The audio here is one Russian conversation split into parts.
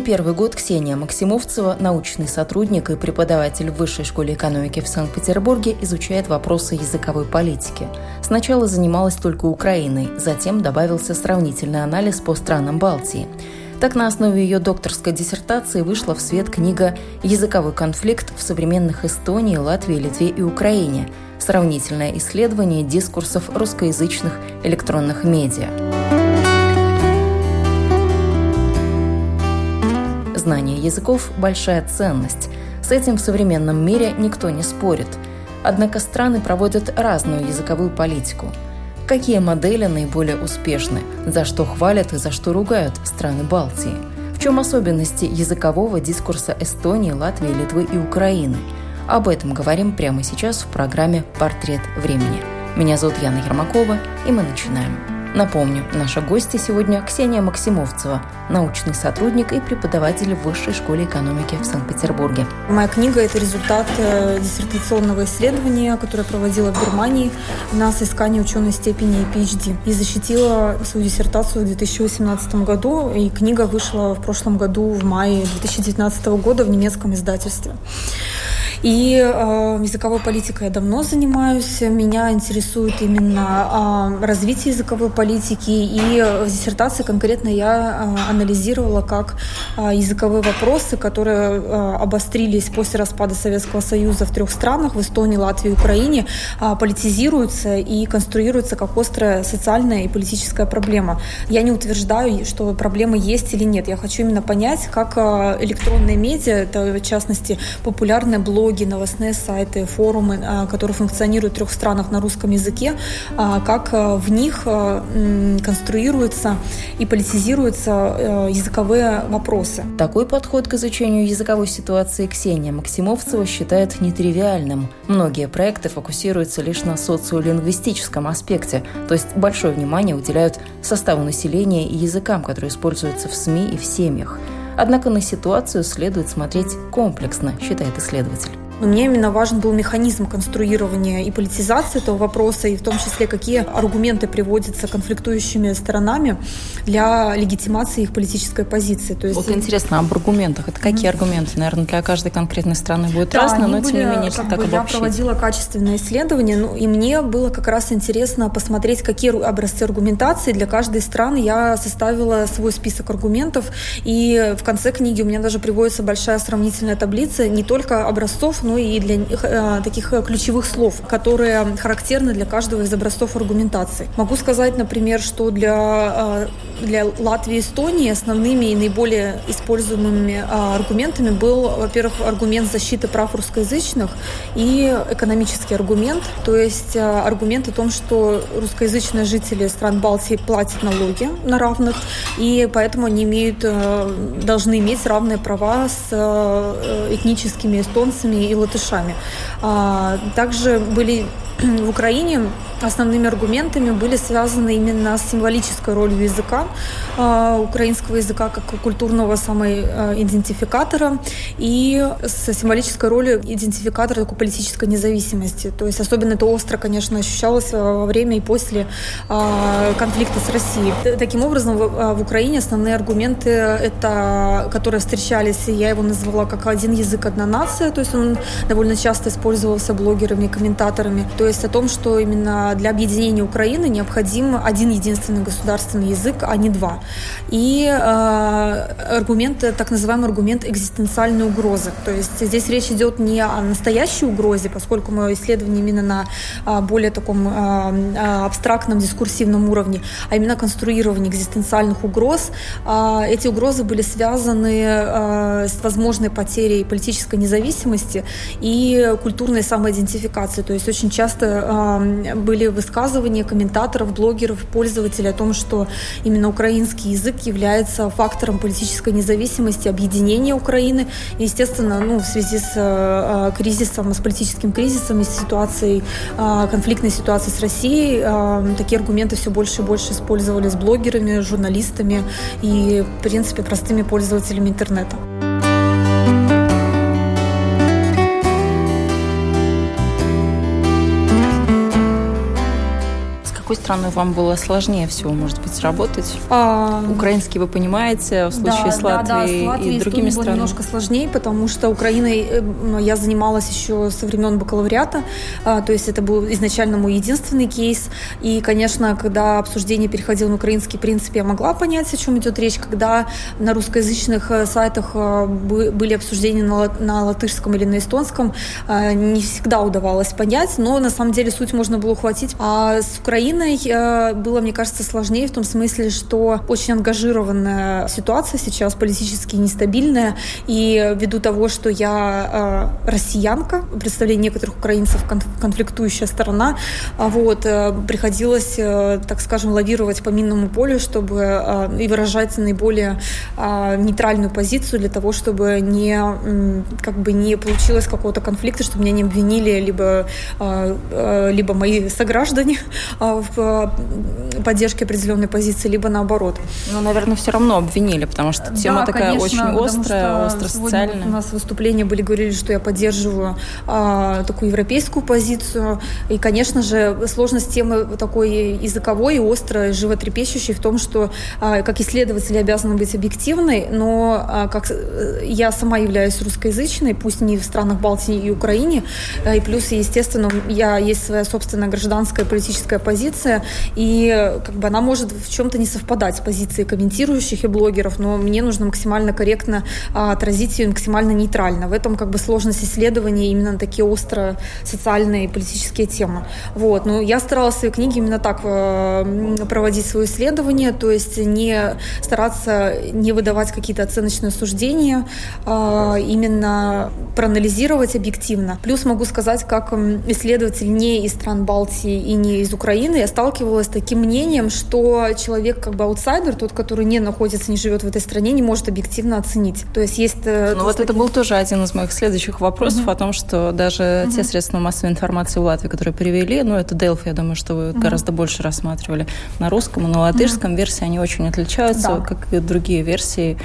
Не первый год Ксения Максимовцева, научный сотрудник и преподаватель в Высшей школе экономики в Санкт-Петербурге, изучает вопросы языковой политики. Сначала занималась только Украиной, затем добавился сравнительный анализ по странам Балтии. Так, на основе ее докторской диссертации вышла в свет книга «Языковой конфликт в современных Эстонии, Латвии, Литве и Украине. Сравнительное исследование дискурсов русскоязычных электронных медиа». Знание языков – большая ценность. С этим в современном мире никто не спорит. Однако страны проводят разную языковую политику. Какие модели наиболее успешны, за что хвалят и за что ругают страны Балтии? В чем особенности языкового дискурса Эстонии, Латвии, Литвы и Украины? Об этом говорим прямо сейчас в программе «Портрет времени». Меня зовут Яна Ермакова, и мы начинаем. Напомню, наша гостья сегодня Ксения Максимовцева, научный сотрудник и преподаватель в Высшей школе экономики в Санкт-Петербурге. Моя книга – это результат э, диссертационного исследования, которое проводила в Германии на соискание ученой степени PhD. И защитила свою диссертацию в 2018 году, и книга вышла в прошлом году, в мае 2019 года в немецком издательстве. И э, языковой политикой я давно занимаюсь. Меня интересует именно э, развитие языковой политики. И в диссертации конкретно я э, анализировала, как э, языковые вопросы, которые э, обострились после распада Советского Союза в трех странах, в Эстонии, Латвии и Украине, э, политизируются и конструируются как острая социальная и политическая проблема. Я не утверждаю, что проблемы есть или нет. Я хочу именно понять, как электронные медиа, это в частности популярные блоги, блоги, новостные сайты, форумы, а, которые функционируют в трех странах на русском языке, а, как а, в них конструируются и политизируются э, языковые вопросы. Такой подход к изучению языковой ситуации Ксения Максимовцева считает нетривиальным. Многие проекты фокусируются лишь на социолингвистическом аспекте, то есть большое внимание уделяют составу населения и языкам, которые используются в СМИ и в семьях. Однако на ситуацию следует смотреть комплексно, считает исследователь. Но мне именно важен был механизм конструирования и политизации этого вопроса, и в том числе, какие аргументы приводятся конфликтующими сторонами для легитимации их политической позиции. То есть... Вот интересно, об аргументах. Это какие mm-hmm. аргументы? Наверное, для каждой конкретной страны будет да, разно, но были, тем не менее, если так бы, Я проводила качественное исследование, ну, и мне было как раз интересно посмотреть, какие образцы аргументации для каждой страны. Я составила свой список аргументов, и в конце книги у меня даже приводится большая сравнительная таблица не только образцов, ну и для э, таких э, ключевых слов, которые характерны для каждого из образцов аргументации. Могу сказать, например, что для, э, для Латвии и Эстонии основными и наиболее используемыми э, аргументами был, во-первых, аргумент защиты прав русскоязычных и экономический аргумент, то есть аргумент о том, что русскоязычные жители стран Балтии платят налоги на равных, и поэтому они имеют, э, должны иметь равные права с э, этническими эстонцами и латышами. А, также были в Украине основными аргументами были связаны именно с символической ролью языка, э, украинского языка как культурного самоидентификатора и с символической ролью идентификатора такой политической независимости. То есть особенно это остро, конечно, ощущалось во время и после конфликта с Россией. Таким образом, в Украине основные аргументы, это, которые встречались, я его назвала как один язык, одна нация, то есть он довольно часто использовался блогерами комментаторами. То есть о том, что именно для объединения Украины необходим один единственный государственный язык, а не два. И э, аргумент, так называемый аргумент экзистенциальной угрозы. То есть здесь речь идет не о настоящей угрозе, поскольку мое исследование именно на э, более таком э, абстрактном дискурсивном уровне, а именно конструирование экзистенциальных угроз. Э, эти угрозы были связаны э, с возможной потерей политической независимости и культурной самоидентификации. То есть очень часто были высказывания комментаторов, блогеров, пользователей о том, что именно украинский язык является фактором политической независимости, объединения Украины. И, естественно, ну, в связи с э, кризисом, с политическим кризисом и с ситуацией, э, конфликтной ситуацией с Россией, э, такие аргументы все больше и больше использовались блогерами, журналистами и, в принципе, простыми пользователями интернета. Какой страной вам было сложнее всего, может быть, работать? А... Украинский вы понимаете, в случае да, с Латвией да, да. С Латвией и другими странами? было немножко сложнее, потому что Украиной э, я занималась еще со времен бакалавриата, а, то есть это был изначально мой единственный кейс. И, конечно, когда обсуждение переходило на украинский, в принципе, я могла понять, о чем идет речь, когда на русскоязычных э, сайтах э, были обсуждения на, на латышском или на эстонском, не всегда удавалось понять, но на самом деле суть можно было ухватить. А с Украиной Украиной э, было, мне кажется, сложнее в том смысле, что очень ангажированная ситуация сейчас, политически нестабильная, и ввиду того, что я э, россиянка, в представлении некоторых украинцев конфликтующая сторона, а вот, э, приходилось, так скажем, лавировать по минному полю, чтобы и выражать наиболее нейтральную позицию для того, чтобы не, как бы не получилось какого-то конфликта, чтобы меня не обвинили либо, либо мои сограждане в в э, поддержке определенной позиции, либо наоборот. Ну, наверное, все равно обвинили, потому что тема да, такая конечно, очень острая, остро-социальная. У нас выступления были, говорили, что я поддерживаю а, такую европейскую позицию. И, конечно же, сложность темы такой языковой и острой, животрепещущей в том, что а, как исследователь обязаны быть объективной, но а, как э, я сама являюсь русскоязычной, пусть не в странах Балтии и Украине, а, и плюс, естественно, я есть своя собственная гражданская политическая позиция, позиция, и как бы она может в чем-то не совпадать с позицией комментирующих и блогеров, но мне нужно максимально корректно а, отразить ее максимально нейтрально. В этом как бы сложность исследования именно на такие острые социальные и политические темы. Вот. Но я старалась в своей книге именно так э, проводить свое исследование, то есть не стараться не выдавать какие-то оценочные суждения, а именно проанализировать объективно. Плюс могу сказать, как исследователь не из стран Балтии и не из Украины, я сталкивалась с таким мнением, что человек как бы аутсайдер, тот, который не находится, не живет в этой стране, не может объективно оценить. То есть есть... Э, ну вот это был тоже один из моих следующих вопросов угу. о том, что даже угу. те средства массовой информации в Латвии, которые перевели, ну это Delphi, я думаю, что вы угу. гораздо больше рассматривали на русском и на латышском угу. версии, они очень отличаются, да. как и другие версии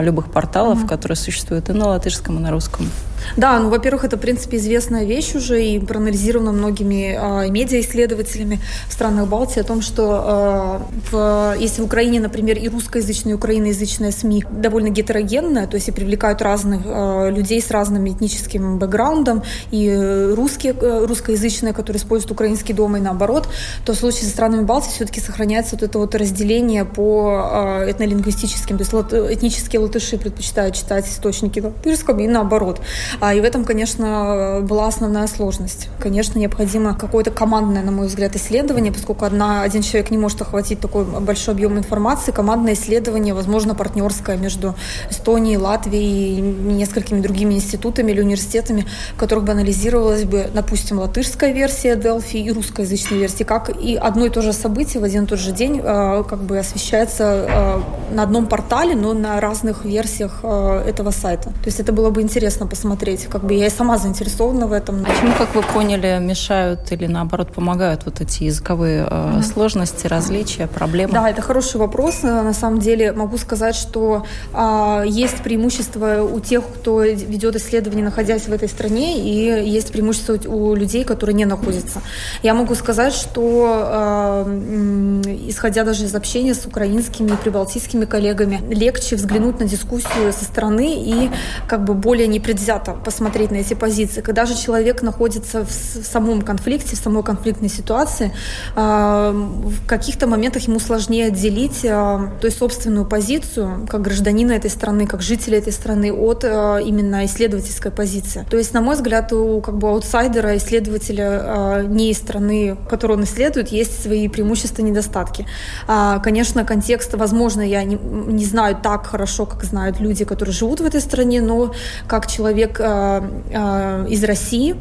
любых порталов, угу. которые существуют и на латышском, и на русском. Да, ну, во-первых, это, в принципе, известная вещь уже и проанализирована многими э, медиаисследователями в странах Балтии о том, что э, в, если в Украине, например, и русскоязычные, и украиноязычные СМИ довольно гетерогенная, то есть и привлекают разных э, людей с разным этническим бэкграундом, и русские, э, русскоязычные, которые используют украинский дом, и наоборот, то в случае со странами Балтии все-таки сохраняется вот это вот разделение по э, этнолингвистическим, то есть лат, этнические латыши предпочитают читать источники на латышском и наоборот. А, и в этом, конечно, была основная сложность. Конечно, необходимо какое-то командное, на мой взгляд, исследование, поскольку одна, один человек не может охватить такой большой объем информации. Командное исследование, возможно, партнерское между Эстонией, Латвией и несколькими другими институтами или университетами, в которых бы анализировалась бы, допустим, латышская версия Delphi и русскоязычная версия, как и одно и то же событие в один и тот же день э, как бы освещается э, на одном портале, но на разных версиях э, этого сайта. То есть это было бы интересно посмотреть смотреть. Как бы я и сама заинтересована в этом. А чему, как вы поняли, мешают или наоборот помогают вот эти языковые э, сложности, различия, проблемы? Да, это хороший вопрос. Э, на самом деле могу сказать, что э, есть преимущество у тех, кто ведет исследования, находясь в этой стране, и есть преимущество у людей, которые не находятся. Я могу сказать, что э, исходя даже из общения с украинскими и прибалтийскими коллегами, легче взглянуть на дискуссию со стороны и как бы более непредвзято посмотреть на эти позиции. Когда же человек находится в, самом конфликте, в самой конфликтной ситуации, э, в каких-то моментах ему сложнее отделить э, то есть собственную позицию как гражданина этой страны, как жителя этой страны от э, именно исследовательской позиции. То есть, на мой взгляд, у как бы аутсайдера, исследователя не из страны, которую он исследует, есть свои преимущества и недостатки. А, конечно, контекст, возможно, я не, не знаю так хорошо, как знают люди, которые живут в этой стране, но как человек Э, э, из России,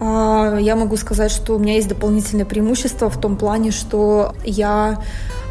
э, я могу сказать, что у меня есть дополнительное преимущество в том плане, что я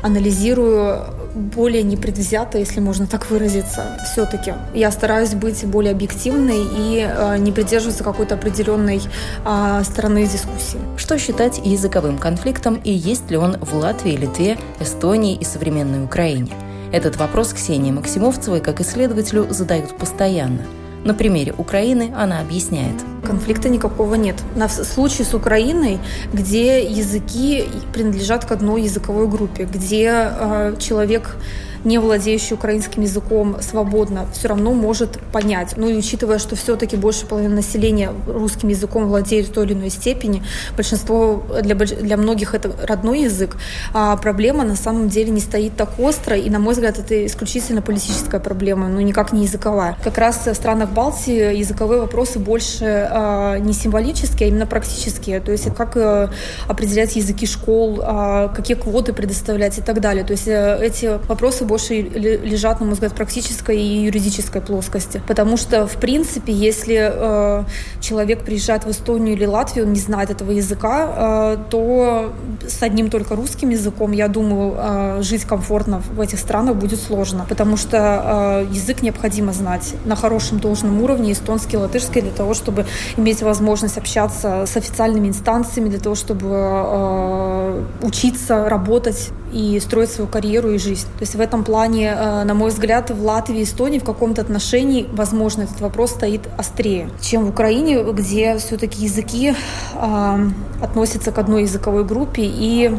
анализирую более непредвзято, если можно так выразиться. Все-таки я стараюсь быть более объективной и э, не придерживаться какой-то определенной э, стороны дискуссии. Что считать языковым конфликтом и есть ли он в Латвии, Литве, Эстонии и современной Украине? Этот вопрос Ксении Максимовцевой как исследователю задают постоянно. На примере Украины она объясняет. Конфликта никакого нет. На случай с Украиной, где языки принадлежат к одной языковой группе, где э, человек не владеющий украинским языком свободно, все равно может понять. Ну и учитывая, что все-таки больше половины населения русским языком владеет в той или иной степени, большинство, для, для многих это родной язык, а проблема на самом деле не стоит так остро, и, на мой взгляд, это исключительно политическая проблема, но никак не языковая. Как раз в странах Балтии языковые вопросы больше а, не символические, а именно практические, то есть как а, определять языки школ, а, какие квоты предоставлять и так далее. То есть э, эти вопросы больше лежат, на мой взгляд, практической и юридической плоскости. Потому что, в принципе, если э, человек приезжает в Эстонию или Латвию, он не знает этого языка, э, то с одним только русским языком, я думаю, э, жить комфортно в этих странах будет сложно. Потому что э, язык необходимо знать на хорошем должном уровне, эстонский, латышский, для того, чтобы иметь возможность общаться с официальными инстанциями, для того, чтобы э, учиться, работать и строить свою карьеру и жизнь. То есть в этом плане, э, на мой взгляд, в Латвии и Эстонии в каком-то отношении, возможно, этот вопрос стоит острее, чем в Украине, где все-таки языки э, относятся к одной языковой группе и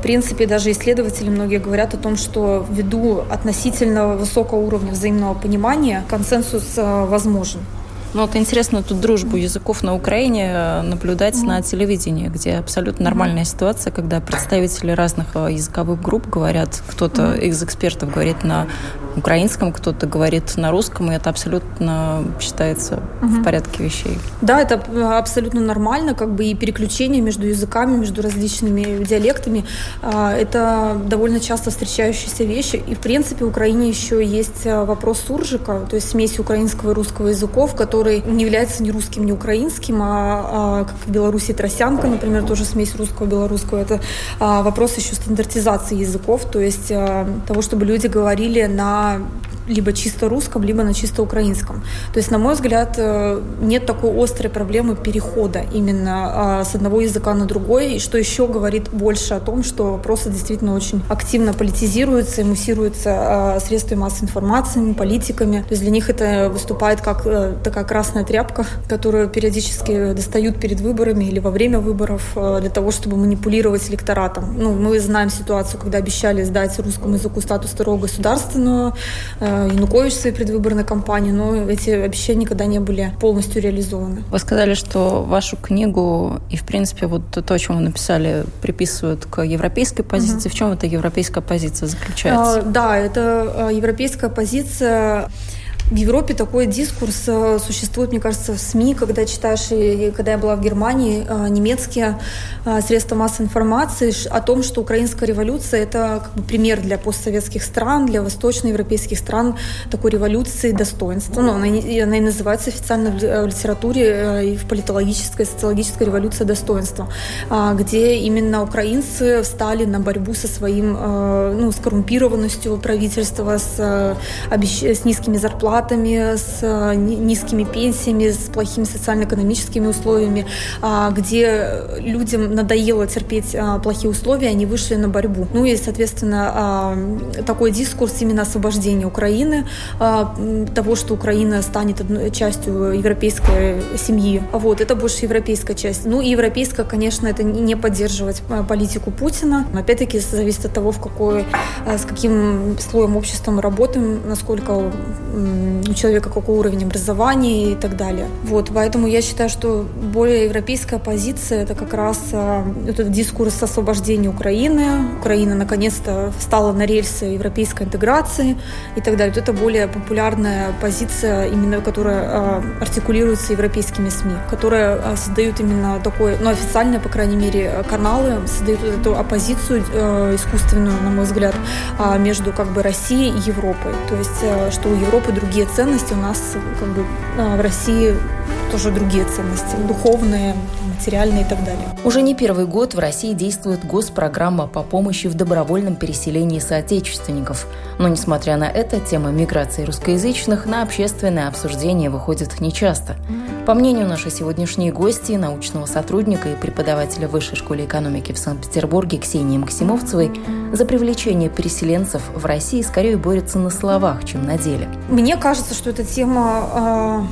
в принципе, даже исследователи многие говорят о том, что ввиду относительно высокого уровня взаимного понимания консенсус э, возможен. Ну вот интересно тут дружбу языков на Украине э, наблюдать mm-hmm. на телевидении, где абсолютно нормальная mm-hmm. ситуация, когда представители разных э, языковых групп говорят, кто-то mm-hmm. из экспертов говорит на украинском, кто-то говорит на русском, и это абсолютно считается в порядке вещей. Да, это э, абсолютно нормально, как бы и переключение между языками, между различными диалектами, это довольно часто встречающиеся вещи, и в принципе в Украине еще есть вопрос суржика, то есть смесь украинского и русского языков, который который не является ни русским, ни украинским, а, а как в Беларуси тросянка, например, тоже смесь русского и белорусского. Это а, вопрос еще стандартизации языков, то есть а, того, чтобы люди говорили на либо чисто русском, либо на чисто украинском. То есть, на мой взгляд, э, нет такой острой проблемы перехода именно а, с одного языка на другой, и что еще говорит больше о том, что вопросы действительно очень активно политизируются и муссируются а, средствами массовой информации, политиками. То есть для них это выступает как э, такая красная тряпка, которую периодически достают перед выборами или во время выборов э, для того, чтобы манипулировать электоратом. Ну, мы знаем ситуацию, когда обещали сдать русскому языку статус второго государственного, Янукович своей предвыборной кампании, но эти обещания никогда не были полностью реализованы. Вы сказали, что вашу книгу и, в принципе, вот то, о чем вы написали, приписывают к европейской позиции. Угу. В чем эта европейская позиция заключается? А, да, это а, европейская позиция в Европе такой дискурс э, существует, мне кажется, в СМИ, когда читаешь, и когда я была в Германии, э, немецкие э, средства массовой информации о том, что украинская революция – это как бы пример для постсоветских стран, для восточноевропейских стран такой революции достоинства. Ну, она, она и называется официально в литературе и в политологической, социологической революция достоинства, где именно украинцы встали на борьбу со своим, ну, с коррумпированностью правительства, с, с низкими зарплатами, зарплатами, с э, низкими пенсиями, с плохими социально-экономическими условиями, а, где людям надоело терпеть а, плохие условия, они вышли на борьбу. Ну и, соответственно, а, такой дискурс именно освобождения Украины, того, что Украина станет частью европейской семьи. Вот, это больше европейская часть. Ну и европейская, конечно, это не поддерживать политику Путина. Опять-таки, зависит от того, в какой, с каким слоем общества мы работаем, насколько у человека какой уровень образования и так далее. Вот, поэтому я считаю, что более европейская позиция это как раз э, этот дискурс освобождения Украины. Украина наконец-то встала на рельсы европейской интеграции и так далее. Вот это более популярная позиция, именно которая э, артикулируется европейскими СМИ, которые э, создают именно такой, ну, официальные, по крайней мере, каналы, создают эту оппозицию искусственную, на мой взгляд, между как бы Россией и Европой. То есть, что у Европы другие другие ценности. У нас как бы а, в России тоже другие ценности, духовные, материально и так далее. Уже не первый год в России действует госпрограмма по помощи в добровольном переселении соотечественников. Но, несмотря на это, тема миграции русскоязычных на общественное обсуждение выходит нечасто. По мнению нашей сегодняшней гости, научного сотрудника и преподавателя Высшей школы экономики в Санкт-Петербурге Ксении Максимовцевой, за привлечение переселенцев в России скорее борются на словах, чем на деле. Мне кажется, что эта тема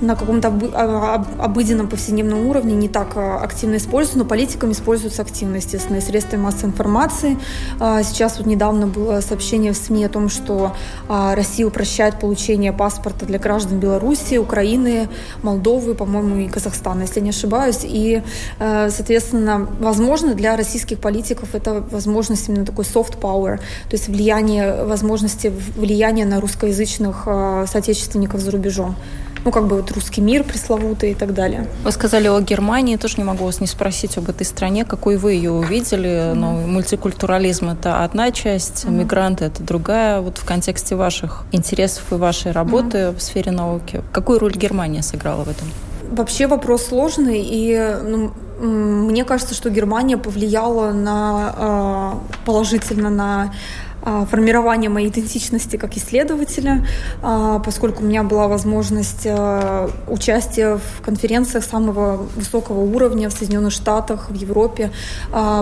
на каком-то а, обыденном повседневном уровне не так а, активно используются, но политикам используются активно, естественно, и средства массовой информации. А, сейчас вот недавно было сообщение в СМИ о том, что Россия упрощает получение паспорта для граждан Беларуси, Украины, Молдовы, по-моему, и Казахстана, если не ошибаюсь. И, соответственно, возможно, для российских политиков это возможность именно такой soft power, то есть влияние, возможности влияния на русскоязычных соотечественников за рубежом ну, как бы вот русский мир пресловутый и так далее. Вы сказали о Германии, тоже не могу вас не спросить об этой стране, какой вы ее увидели, mm-hmm. но мультикультурализм – это одна часть, mm-hmm. мигранты – это другая. Вот в контексте ваших интересов и вашей работы mm-hmm. в сфере науки, какую роль Германия сыграла в этом? Вообще вопрос сложный, и ну, мне кажется, что Германия повлияла на, а, положительно на а, формирование моей идентичности как исследователя, а, поскольку у меня была возможность а, участия в конференциях самого высокого уровня в Соединенных Штатах, в Европе,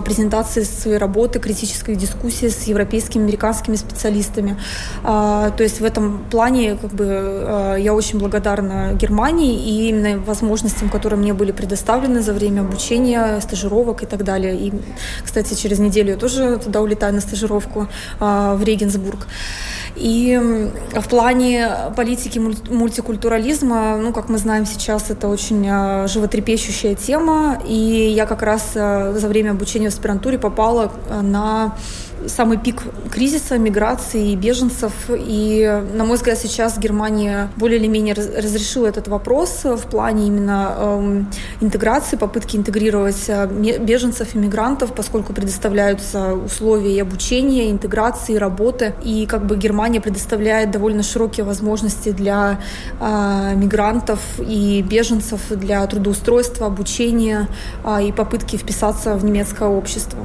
презентации своей работы, критической дискуссии с европейскими, американскими специалистами. То есть в этом плане как бы, я очень благодарна Германии и именно возможностям, которые мне были предоставлены за время обучения, стажировок и так далее. И, кстати, через неделю я тоже туда улетаю на стажировку в Регенсбург. И в плане политики мультикультурализма, ну, как мы знаем сейчас, это очень а, животрепещущая тема, и я как раз а, за время обучения в аспирантуре попала а, на самый пик кризиса, миграции и беженцев. И, на мой взгляд, сейчас Германия более или менее разрешила этот вопрос в плане именно э, интеграции, попытки интегрировать э, беженцев и мигрантов, поскольку предоставляются условия и обучения, интеграции, работы. И как бы Германия предоставляет довольно широкие возможности для э, мигрантов и беженцев для трудоустройства, обучения э, и попытки вписаться в немецкое общество.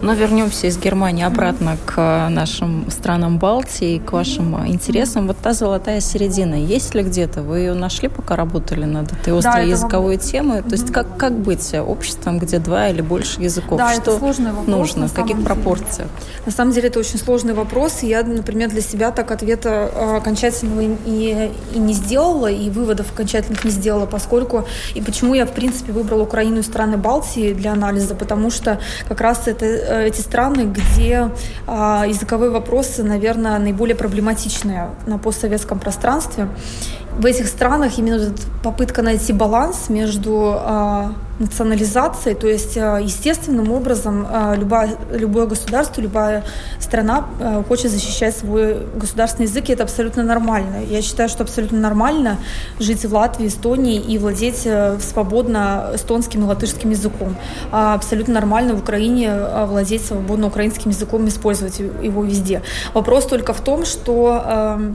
Но вернемся из Германии обратно к нашим странам Балтии, к вашим интересам. Вот та золотая середина, есть ли где-то? Вы ее нашли, пока работали над этой острой да, языковой это... темой? То есть как, как быть обществом, где два или больше языков? Да, Что это сложный вопрос, нужно? В каких деле. пропорциях? На самом деле это очень сложный вопрос. Я, например, для себя так ответа а, окончательного и, и не сделала, и выводов окончательных не сделала, поскольку и почему я, в принципе, выбрала Украину и страны Балтии для анализа, потому что как раз это Э, эти страны, где а, языковые вопросы, наверное, наиболее проблематичные на постсоветском пространстве в этих странах именно попытка найти баланс между э, национализацией, то есть э, естественным образом э, любое государство, любая страна хочет защищать свой государственный язык, и это абсолютно нормально. Я считаю, что абсолютно нормально жить в Латвии, Эстонии и владеть свободно эстонским и латышским языком. А абсолютно нормально в Украине владеть свободно украинским языком, использовать его везде. Вопрос только в том, что а,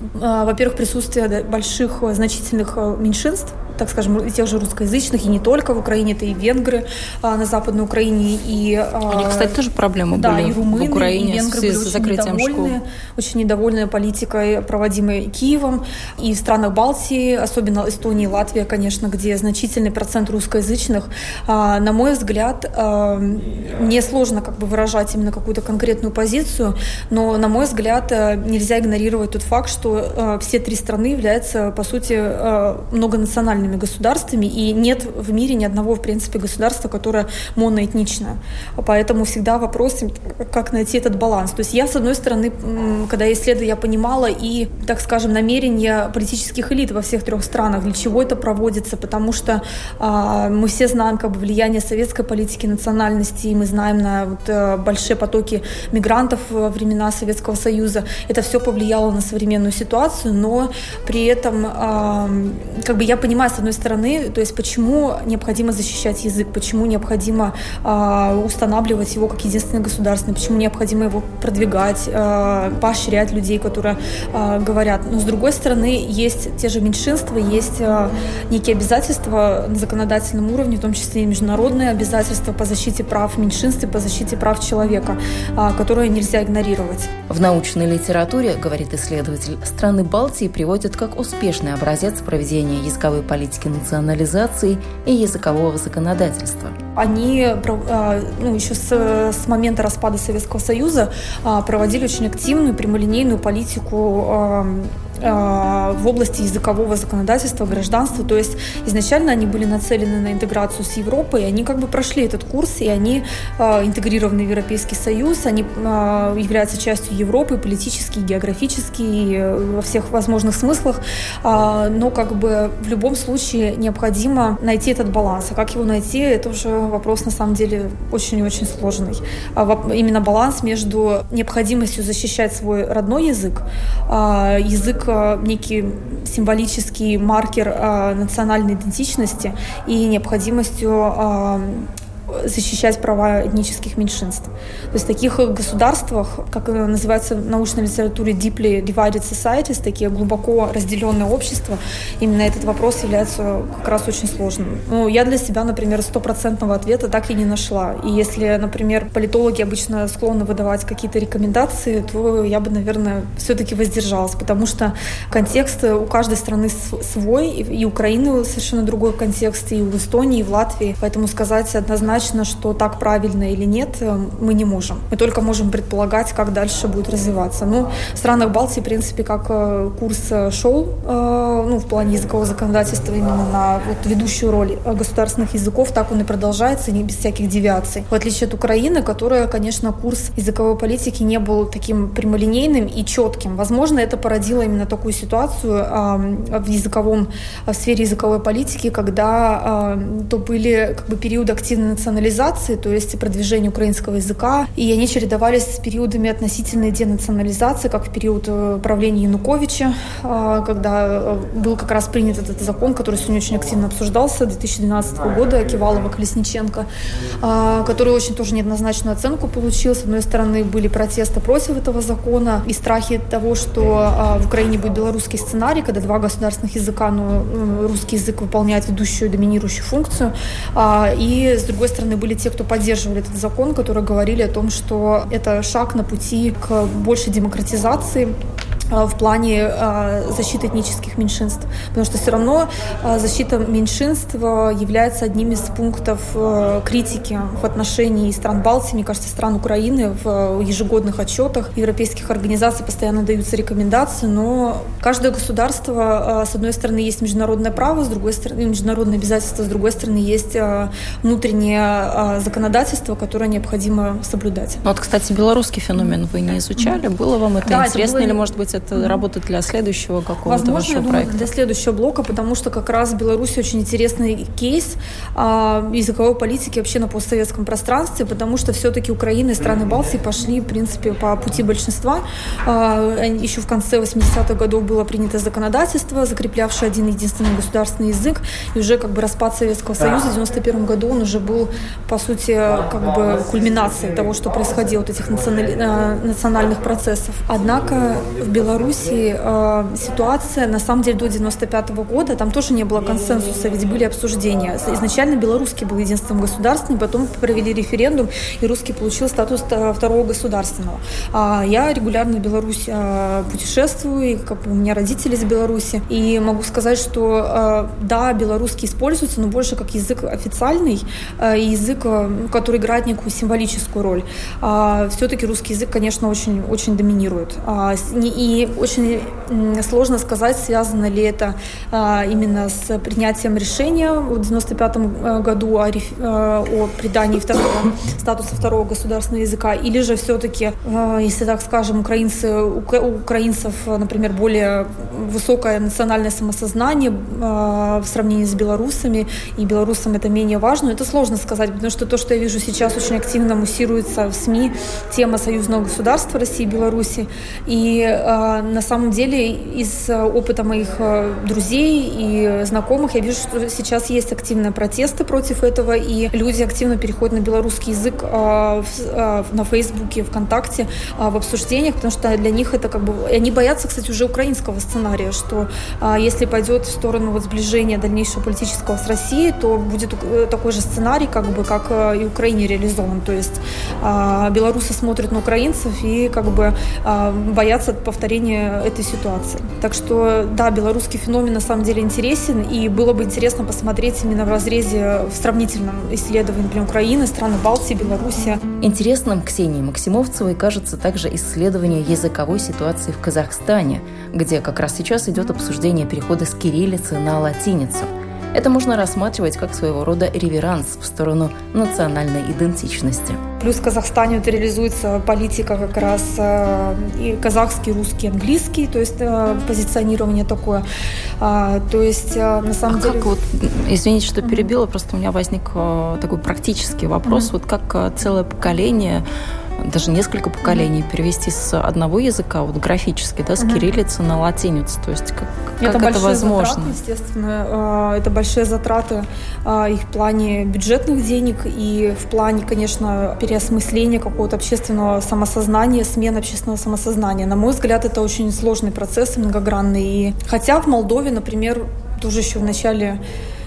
во-первых, присутствие больших значительных э, меньшинств так скажем, тех же русскоязычных, и не только в Украине, это и венгры а, на Западной Украине, и... А, У них, кстати, тоже проблемы да, были и румыны, в Украине и венгры были очень недовольны, школ. очень недовольны политикой, проводимой Киевом, и в странах Балтии, особенно Эстонии и Латвия, конечно, где значительный процент русскоязычных, а, на мой взгляд, а, мне сложно как бы выражать именно какую-то конкретную позицию, но, на мой взгляд, э, нельзя игнорировать тот факт, что э, все три страны являются, по сути, э, многонациональными национальными государствами, и нет в мире ни одного, в принципе, государства, которое моноэтничное. Поэтому всегда вопрос, как найти этот баланс. То есть я, с одной стороны, когда я исследую, я понимала и, так скажем, намерения политических элит во всех трех странах, для чего это проводится, потому что а, мы все знаем как бы влияние советской политики национальности, и мы знаем на вот, э, большие потоки мигрантов во времена Советского Союза. Это все повлияло на современную ситуацию, но при этом а, как бы я понимаю, с одной стороны, то есть почему необходимо защищать язык, почему необходимо э, устанавливать его как единственный государственный, почему необходимо его продвигать, э, поощрять людей, которые э, говорят. Но с другой стороны, есть те же меньшинства, есть э, некие обязательства на законодательном уровне, в том числе и международные обязательства по защите прав меньшинств и по защите прав человека, э, которые нельзя игнорировать. В научной литературе, говорит исследователь, страны Балтии приводят как успешный образец проведения языковой политики национализации и языкового законодательства. Они а, ну, еще с, с момента распада Советского Союза а, проводили очень активную прямолинейную политику в области языкового законодательства, гражданства. То есть изначально они были нацелены на интеграцию с Европой, и они как бы прошли этот курс, и они э, интегрированы в Европейский Союз, они э, являются частью Европы политически, географически, во всех возможных смыслах. Но как бы в любом случае необходимо найти этот баланс. А как его найти, это уже вопрос на самом деле очень и очень сложный. Именно баланс между необходимостью защищать свой родной язык, язык некий символический маркер а, национальной идентичности и необходимостью а, защищать права этнических меньшинств. То есть в таких государствах, как называется в научной литературе deeply divided societies, такие глубоко разделенные общества, именно этот вопрос является как раз очень сложным. Ну, я для себя, например, стопроцентного ответа так и не нашла. И если, например, политологи обычно склонны выдавать какие-то рекомендации, то я бы, наверное, все-таки воздержалась, потому что контекст у каждой страны свой, и Украины совершенно другой контекст, и у Эстонии, и в Латвии. Поэтому сказать однозначно однозначно, что так правильно или нет, э, мы не можем. Мы только можем предполагать, как дальше будет развиваться. Ну, в странах Балтии, в принципе, как э, курс э, шел, ну, в плане языкового законодательства именно на вот, ведущую роль государственных языков, так он и продолжается, не без всяких девиаций. В отличие от Украины, которая, конечно, курс языковой политики не был таким прямолинейным и четким. Возможно, это породило именно такую ситуацию в языковом, в сфере языковой политики, когда то были как бы периоды активной национальной национализации, то есть продвижения украинского языка, и они чередовались с периодами относительной денационализации, как в период э, правления Януковича, а, когда э, был как раз принят этот закон, который сегодня очень активно обсуждался, 2012 года, Кивалова, Колесниченко, а, который очень тоже неоднозначную оценку получил. С одной стороны, были протесты против этого закона и страхи того, что в Украине будет белорусский сценарий, когда два государственных языка, но русский язык выполняет ведущую доминирующую функцию. И, с другой стороны, стороны, были те, кто поддерживали этот закон, которые говорили о том, что это шаг на пути к большей демократизации в плане э, защиты этнических меньшинств. Потому что все равно э, защита меньшинств является одним из пунктов критики в отношении стран Балтии, мне кажется, стран Украины в ежегодных отчетах европейских организаций постоянно даются рекомендации, но каждое государство, с одной стороны, есть международное право, с другой стороны, международные обязательства, с другой стороны, есть внутреннее законодательство, которое необходимо соблюдать. Ну, вот, кстати, белорусский феномен вы не изучали? Было вам это да, интересно это было... или, может быть, это mm-hmm. работа для следующего какого-то Возможно, вашего я думаю, проекта? для следующего блока, потому что как раз в Беларуси очень интересный кейс а, языковой политики вообще на постсоветском пространстве, потому что все-таки Украина и страны Балтии пошли, в принципе, по пути большинства. А, еще в конце 80-х годов было принято законодательство, закреплявшее один единственный государственный язык, и уже как бы распад Советского Союза в 91 году он уже был, по сути, как бы кульминацией того, что происходило, вот этих э, национальных процессов. Однако в Беларуси э, ситуация, на самом деле, до 95 -го года, там тоже не было консенсуса, ведь были обсуждения. Изначально белорусский был единственным государственным, потом провели референдум, и русский получил статус э, второго государственного. А я регулярно в Беларусь э, путешествую, и как у меня родители из Беларуси, и могу сказать, что э, да, белорусский используется, но больше как язык официальный, э, язык, э, который играет некую символическую роль. А все-таки русский язык, конечно, очень, очень доминирует. А, и очень сложно сказать, связано ли это а, именно с принятием решения в 1995 э, году о, э, о придании второго, статуса второго государственного языка, или же все-таки, э, если так скажем, украинцы, у украинцев, например, более высокое национальное самосознание в сравнении с белорусами, и белорусам это менее важно, это сложно сказать, потому что то, что я вижу сейчас, очень активно муссируется в СМИ тема союзного государства России и Беларуси, и на самом деле из опыта моих друзей и знакомых я вижу, что сейчас есть активные протесты против этого, и люди активно переходят на белорусский язык на Фейсбуке, ВКонтакте в обсуждениях, потому что для них это как бы... Они боятся, кстати, уже украинского сценария, что если пойдет в сторону вот сближения дальнейшего политического с Россией, то будет э, такой же сценарий, как бы, как э, и Украине реализован. То есть белорусы смотрят на украинцев и как бы боятся повторения этой ситуации. Так что, да, белорусский феномен на самом деле интересен, и было бы интересно посмотреть именно в разрезе, в сравнительном исследовании, например, Украины, страны Балтии, Беларуси. Интересным Ксении Максимовцевой кажется также исследование языковой ситуации в Казахстане, где как раз сейчас идет обсуждение перехода с кириллицы на латиницу – это можно рассматривать как своего рода реверанс в сторону национальной идентичности. Плюс в Казахстане вот реализуется политика как раз э, и казахский, русский, английский, то есть э, позиционирование такое. А, то есть э, на самом а деле... Как вот, извините, что перебила, mm-hmm. просто у меня возник такой практический вопрос. Mm-hmm. Вот как целое поколение даже несколько поколений перевести с одного языка, вот графически, да, с угу. кириллицы на латиницу. То есть как, как это, это возможно? Затраты, естественно, а, это большие затраты а, и в плане бюджетных денег, и в плане, конечно, переосмысления какого-то общественного самосознания, смены общественного самосознания. На мой взгляд, это очень сложный процесс, многогранный. И хотя в Молдове, например, тоже еще в начале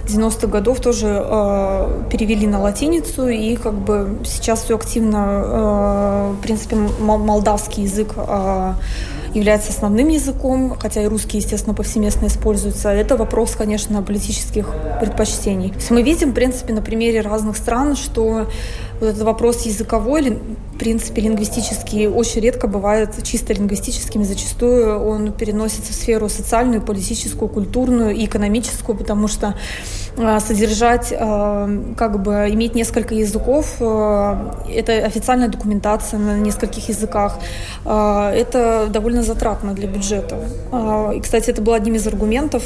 90-х годов тоже э, перевели на латиницу, и как бы сейчас все активно, э, в принципе, молдавский язык э, является основным языком, хотя и русский, естественно, повсеместно используется. Это вопрос, конечно, политических предпочтений. То есть мы видим, в принципе, на примере разных стран, что вот этот вопрос языковой, в принципе, лингвистический, очень редко бывает чисто лингвистическим, зачастую он переносится в сферу социальную, политическую, культурную и экономическую, потому что а, содержать, а, как бы иметь несколько языков, а, это официальная документация на нескольких языках, это довольно затратно для бюджета. И, кстати, это был одним из аргументов,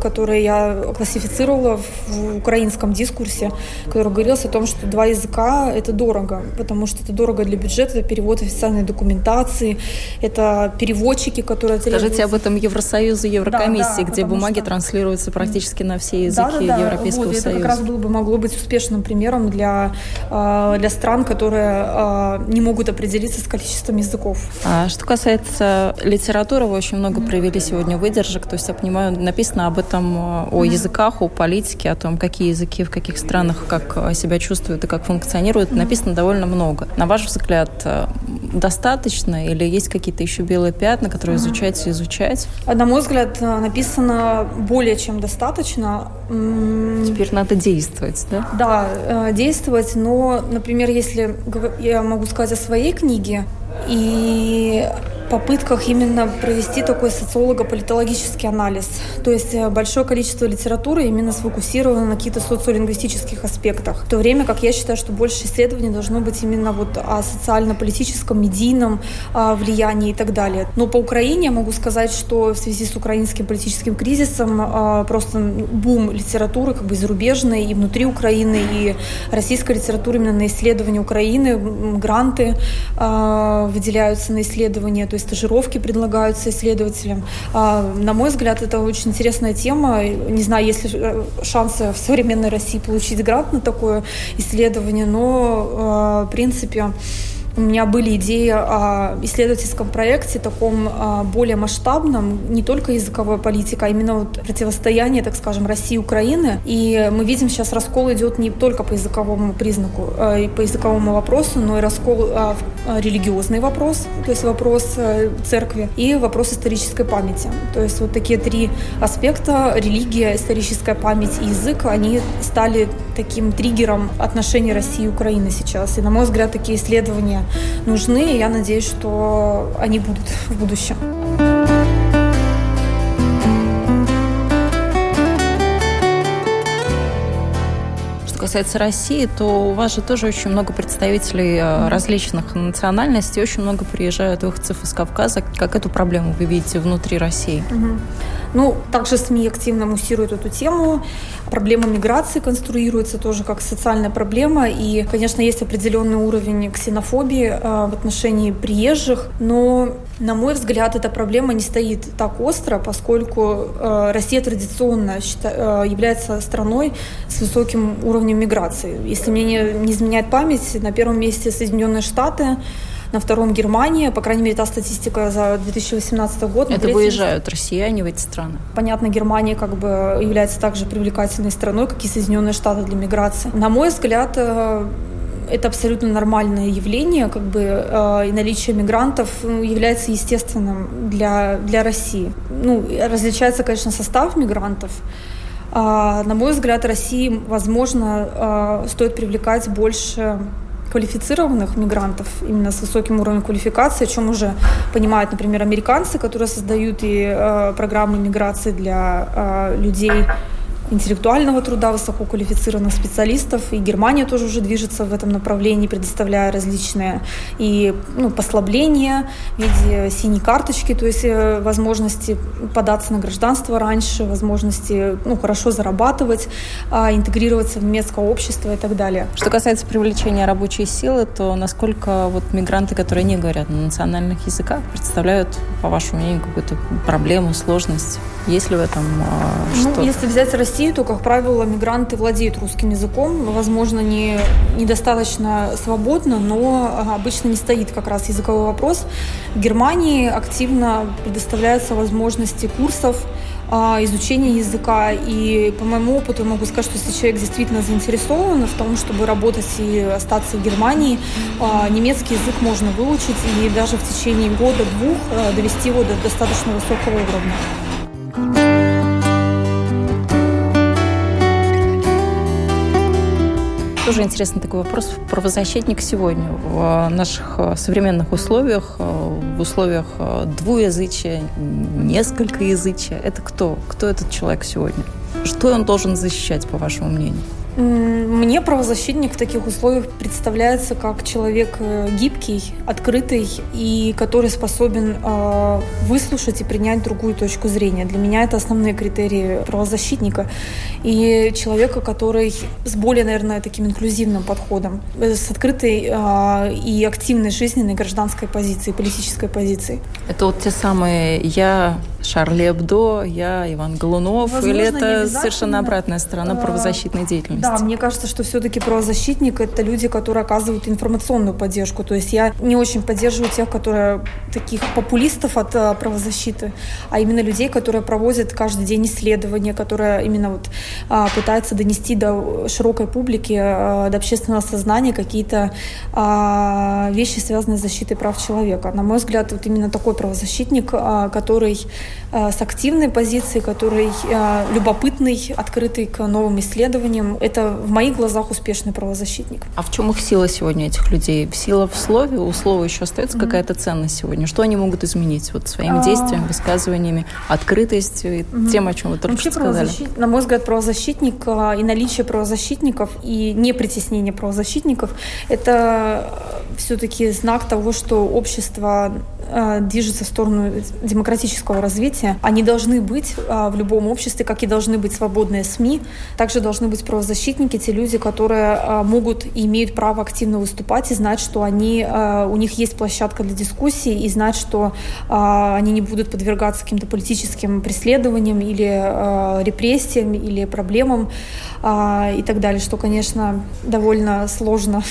которые я классифицировала в украинском дискурсе, который говорился о том, что два языка – это дорого, потому что это дорого для бюджета, это перевод официальной документации, это переводчики, которые... Скажите об этом Евросоюзу, Еврокомиссии, да, да, где бумаги что... транслируются практически на все языки. Да, да, да, Европейского вот, Союза. Это как раз было бы, могло быть успешным примером для, а, для стран, которые а, не могут определиться с количеством языков. А что касается литературы, вы очень много провели сегодня выдержек. То есть, я понимаю, написано об этом, а, о языках, о политике, о том, какие языки в каких странах как себя чувствуют и как функционируют. Написано довольно много. На ваш взгляд, достаточно или есть какие-то еще белые пятна, которые изучать и изучать? На мой взгляд, написано более чем достаточно. Теперь надо действовать, да? Да, э, действовать, но, например, если я могу сказать о своей книге, и попытках именно провести такой социолого-политологический анализ. То есть э, большое количество литературы именно сфокусировано на каких-то социолингвистических аспектах. В то время как я считаю, что больше исследований должно быть именно вот о социально-политическом, медийном влиянии и так далее. Но по Украине я могу сказать, что в связи с украинским политическим кризисом а, просто бум литературы как бы зарубежной и внутри Украины, и российской литературы именно на исследование Украины, гранты а, выделяются на исследования, то есть стажировки предлагаются исследователям. А, на мой взгляд, это очень интересная тема. Не знаю, есть ли э, шансы в современной России получить грант на такое исследование, но, а, в принципе, у меня были идеи о исследовательском проекте, таком а, более масштабном, не только языковая политика, а именно вот противостояние, так скажем, России и Украины. И мы видим сейчас раскол идет не только по языковому признаку, а, по языковому вопросу, но и раскол а, религиозный вопрос, то есть вопрос э, церкви, и вопрос исторической памяти. То есть вот такие три аспекта, религия, историческая память и язык, они стали таким триггером отношений России и Украины сейчас. И, на мой взгляд, такие исследования нужны, и я надеюсь, что они будут в будущем. касается России, то у вас же тоже очень много представителей mm-hmm. различных национальностей, очень много приезжают выходцев из Кавказа. Как эту проблему вы видите внутри России? Mm-hmm. Ну, также СМИ активно муссируют эту тему. Проблема миграции конструируется тоже как социальная проблема. И, конечно, есть определенный уровень ксенофобии э, в отношении приезжих. Но, на мой взгляд, эта проблема не стоит так остро, поскольку э, Россия традиционно э, является страной с высоким уровнем миграции. Если мне не изменяет память, на первом месте Соединенные Штаты, на втором Германия, по крайней мере, та статистика за 2018 год. Это выезжают россияне в эти страны? Понятно, Германия как бы является также привлекательной страной, как и Соединенные Штаты для миграции. На мой взгляд, э, это абсолютно нормальное явление, как бы э, и наличие мигрантов ну, является естественным для, для России. Ну, различается, конечно, состав мигрантов. А, на мой взгляд, России, возможно, э, стоит привлекать больше квалифицированных мигрантов, именно с высоким уровнем квалификации, о чем уже понимают, например, американцы, которые создают и э, программы миграции для э, людей интеллектуального труда высококвалифицированных специалистов. И Германия тоже уже движется в этом направлении, предоставляя различные и ну, послабления в виде синей карточки, то есть э, возможности податься на гражданство раньше, возможности ну, хорошо зарабатывать, а, интегрироваться в немецкое общество и так далее. Что касается привлечения рабочей силы, то насколько вот мигранты, которые не говорят на национальных языках, представляют, по вашему мнению, какую-то проблему, сложность? Есть ли в этом э, что? Ну, если взять Россию, России, то, как правило, мигранты владеют русским языком. Возможно, не, недостаточно свободно, но обычно не стоит как раз языковой вопрос. В Германии активно предоставляются возможности курсов а, изучения языка. И по моему опыту могу сказать, что если человек действительно заинтересован в том, чтобы работать и остаться в Германии, а, немецкий язык можно выучить и даже в течение года-двух а, довести его до достаточно высокого уровня. Тоже интересный такой вопрос. Правозащитник сегодня в наших э, современных условиях, э, в условиях э, двуязычия, несколько язычия. Это кто? Кто этот человек сегодня? Что он должен защищать, по вашему мнению? Мне правозащитник в таких условиях представляется как человек э, гибкий, открытый и который способен э, выслушать и принять другую точку зрения. Для меня это основные критерии правозащитника и человека, который с более, наверное, таким инклюзивным подходом, э, с открытой э, и активной жизненной гражданской позицией, политической позицией. Это вот те самые «я Шарли Эбдо, я Иван Голунов, Возможно, или это совершенно обратная сторона а, правозащитной деятельности? Да, мне кажется, что все-таки правозащитник – это люди, которые оказывают информационную поддержку. То есть я не очень поддерживаю тех, которые таких популистов от а, правозащиты, а именно людей, которые проводят каждый день исследования, которые именно вот а, пытаются донести до широкой публики, а, до общественного сознания какие-то а, вещи, связанные с защитой прав человека. На мой взгляд, вот именно такой правозащитник, а, который Э, с активной позицией, который э, любопытный, открытый к новым исследованиям. Это в моих глазах успешный правозащитник. А в чем их сила сегодня, этих людей? Сила в слове? У слова еще остается mm-hmm. какая-то ценность сегодня? Что они могут изменить вот своими а. действиями, высказываниями, открытостью и mm-hmm. тем, о чем вы только что сказали? На мой взгляд, правозащитник э, и наличие правозащитников и непритеснение правозащитников – это все-таки знак того, что общество движется в сторону демократического развития. Они должны быть а, в любом обществе, как и должны быть свободные СМИ. Также должны быть правозащитники, те люди, которые а, могут и имеют право активно выступать и знать, что они, у них есть площадка для дискуссии и знать, что они не будут подвергаться каким-то политическим преследованиям или репрессиям или проблемам и так далее, что, конечно, довольно сложно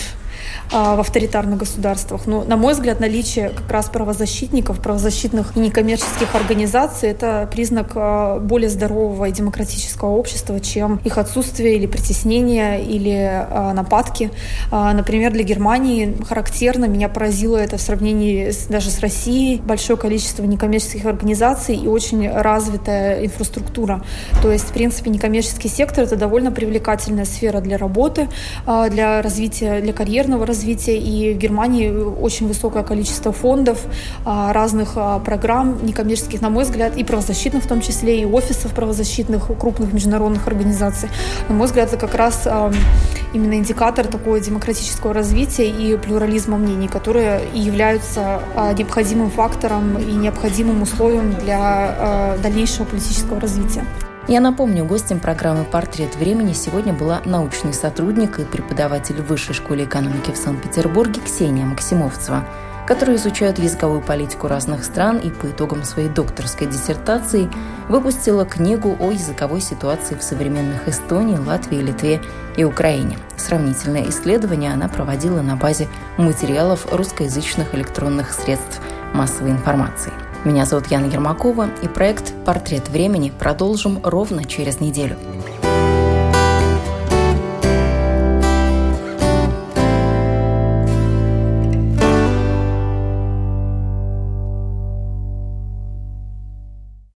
в авторитарных государствах. Но, на мой взгляд, наличие как раз правозащитников, правозащитных и некоммерческих организаций – это признак а, более здорового и демократического общества, чем их отсутствие или притеснение, или а, нападки. Например, для Германии характерно, меня поразило это в сравнении с, даже с Россией, большое количество некоммерческих организаций и очень развитая инфраструктура. То есть, в принципе, некоммерческий сектор – это довольно привлекательная сфера для работы, для развития, для карьерного развития, и в Германии очень высокое количество фондов, а, разных а, программ некоммерческих, на мой взгляд, и правозащитных в том числе, и офисов правозащитных крупных международных организаций. На мой взгляд, это как раз именно индикатор такого демократического развития и плюрализма мнений, которые и являются необходимым фактором и необходимым условием для дальнейшего политического развития. Я напомню, гостем программы «Портрет времени» сегодня была научный сотрудник и преподаватель Высшей школе экономики в Санкт-Петербурге Ксения Максимовцева, которая изучает языковую политику разных стран и по итогам своей докторской диссертации выпустила книгу о языковой ситуации в современных Эстонии, Латвии, Литве и Украине. Сравнительное исследование она проводила на базе материалов русскоязычных электронных средств массовой информации. Меня зовут Яна Ермакова, и проект «Портрет времени» продолжим ровно через неделю.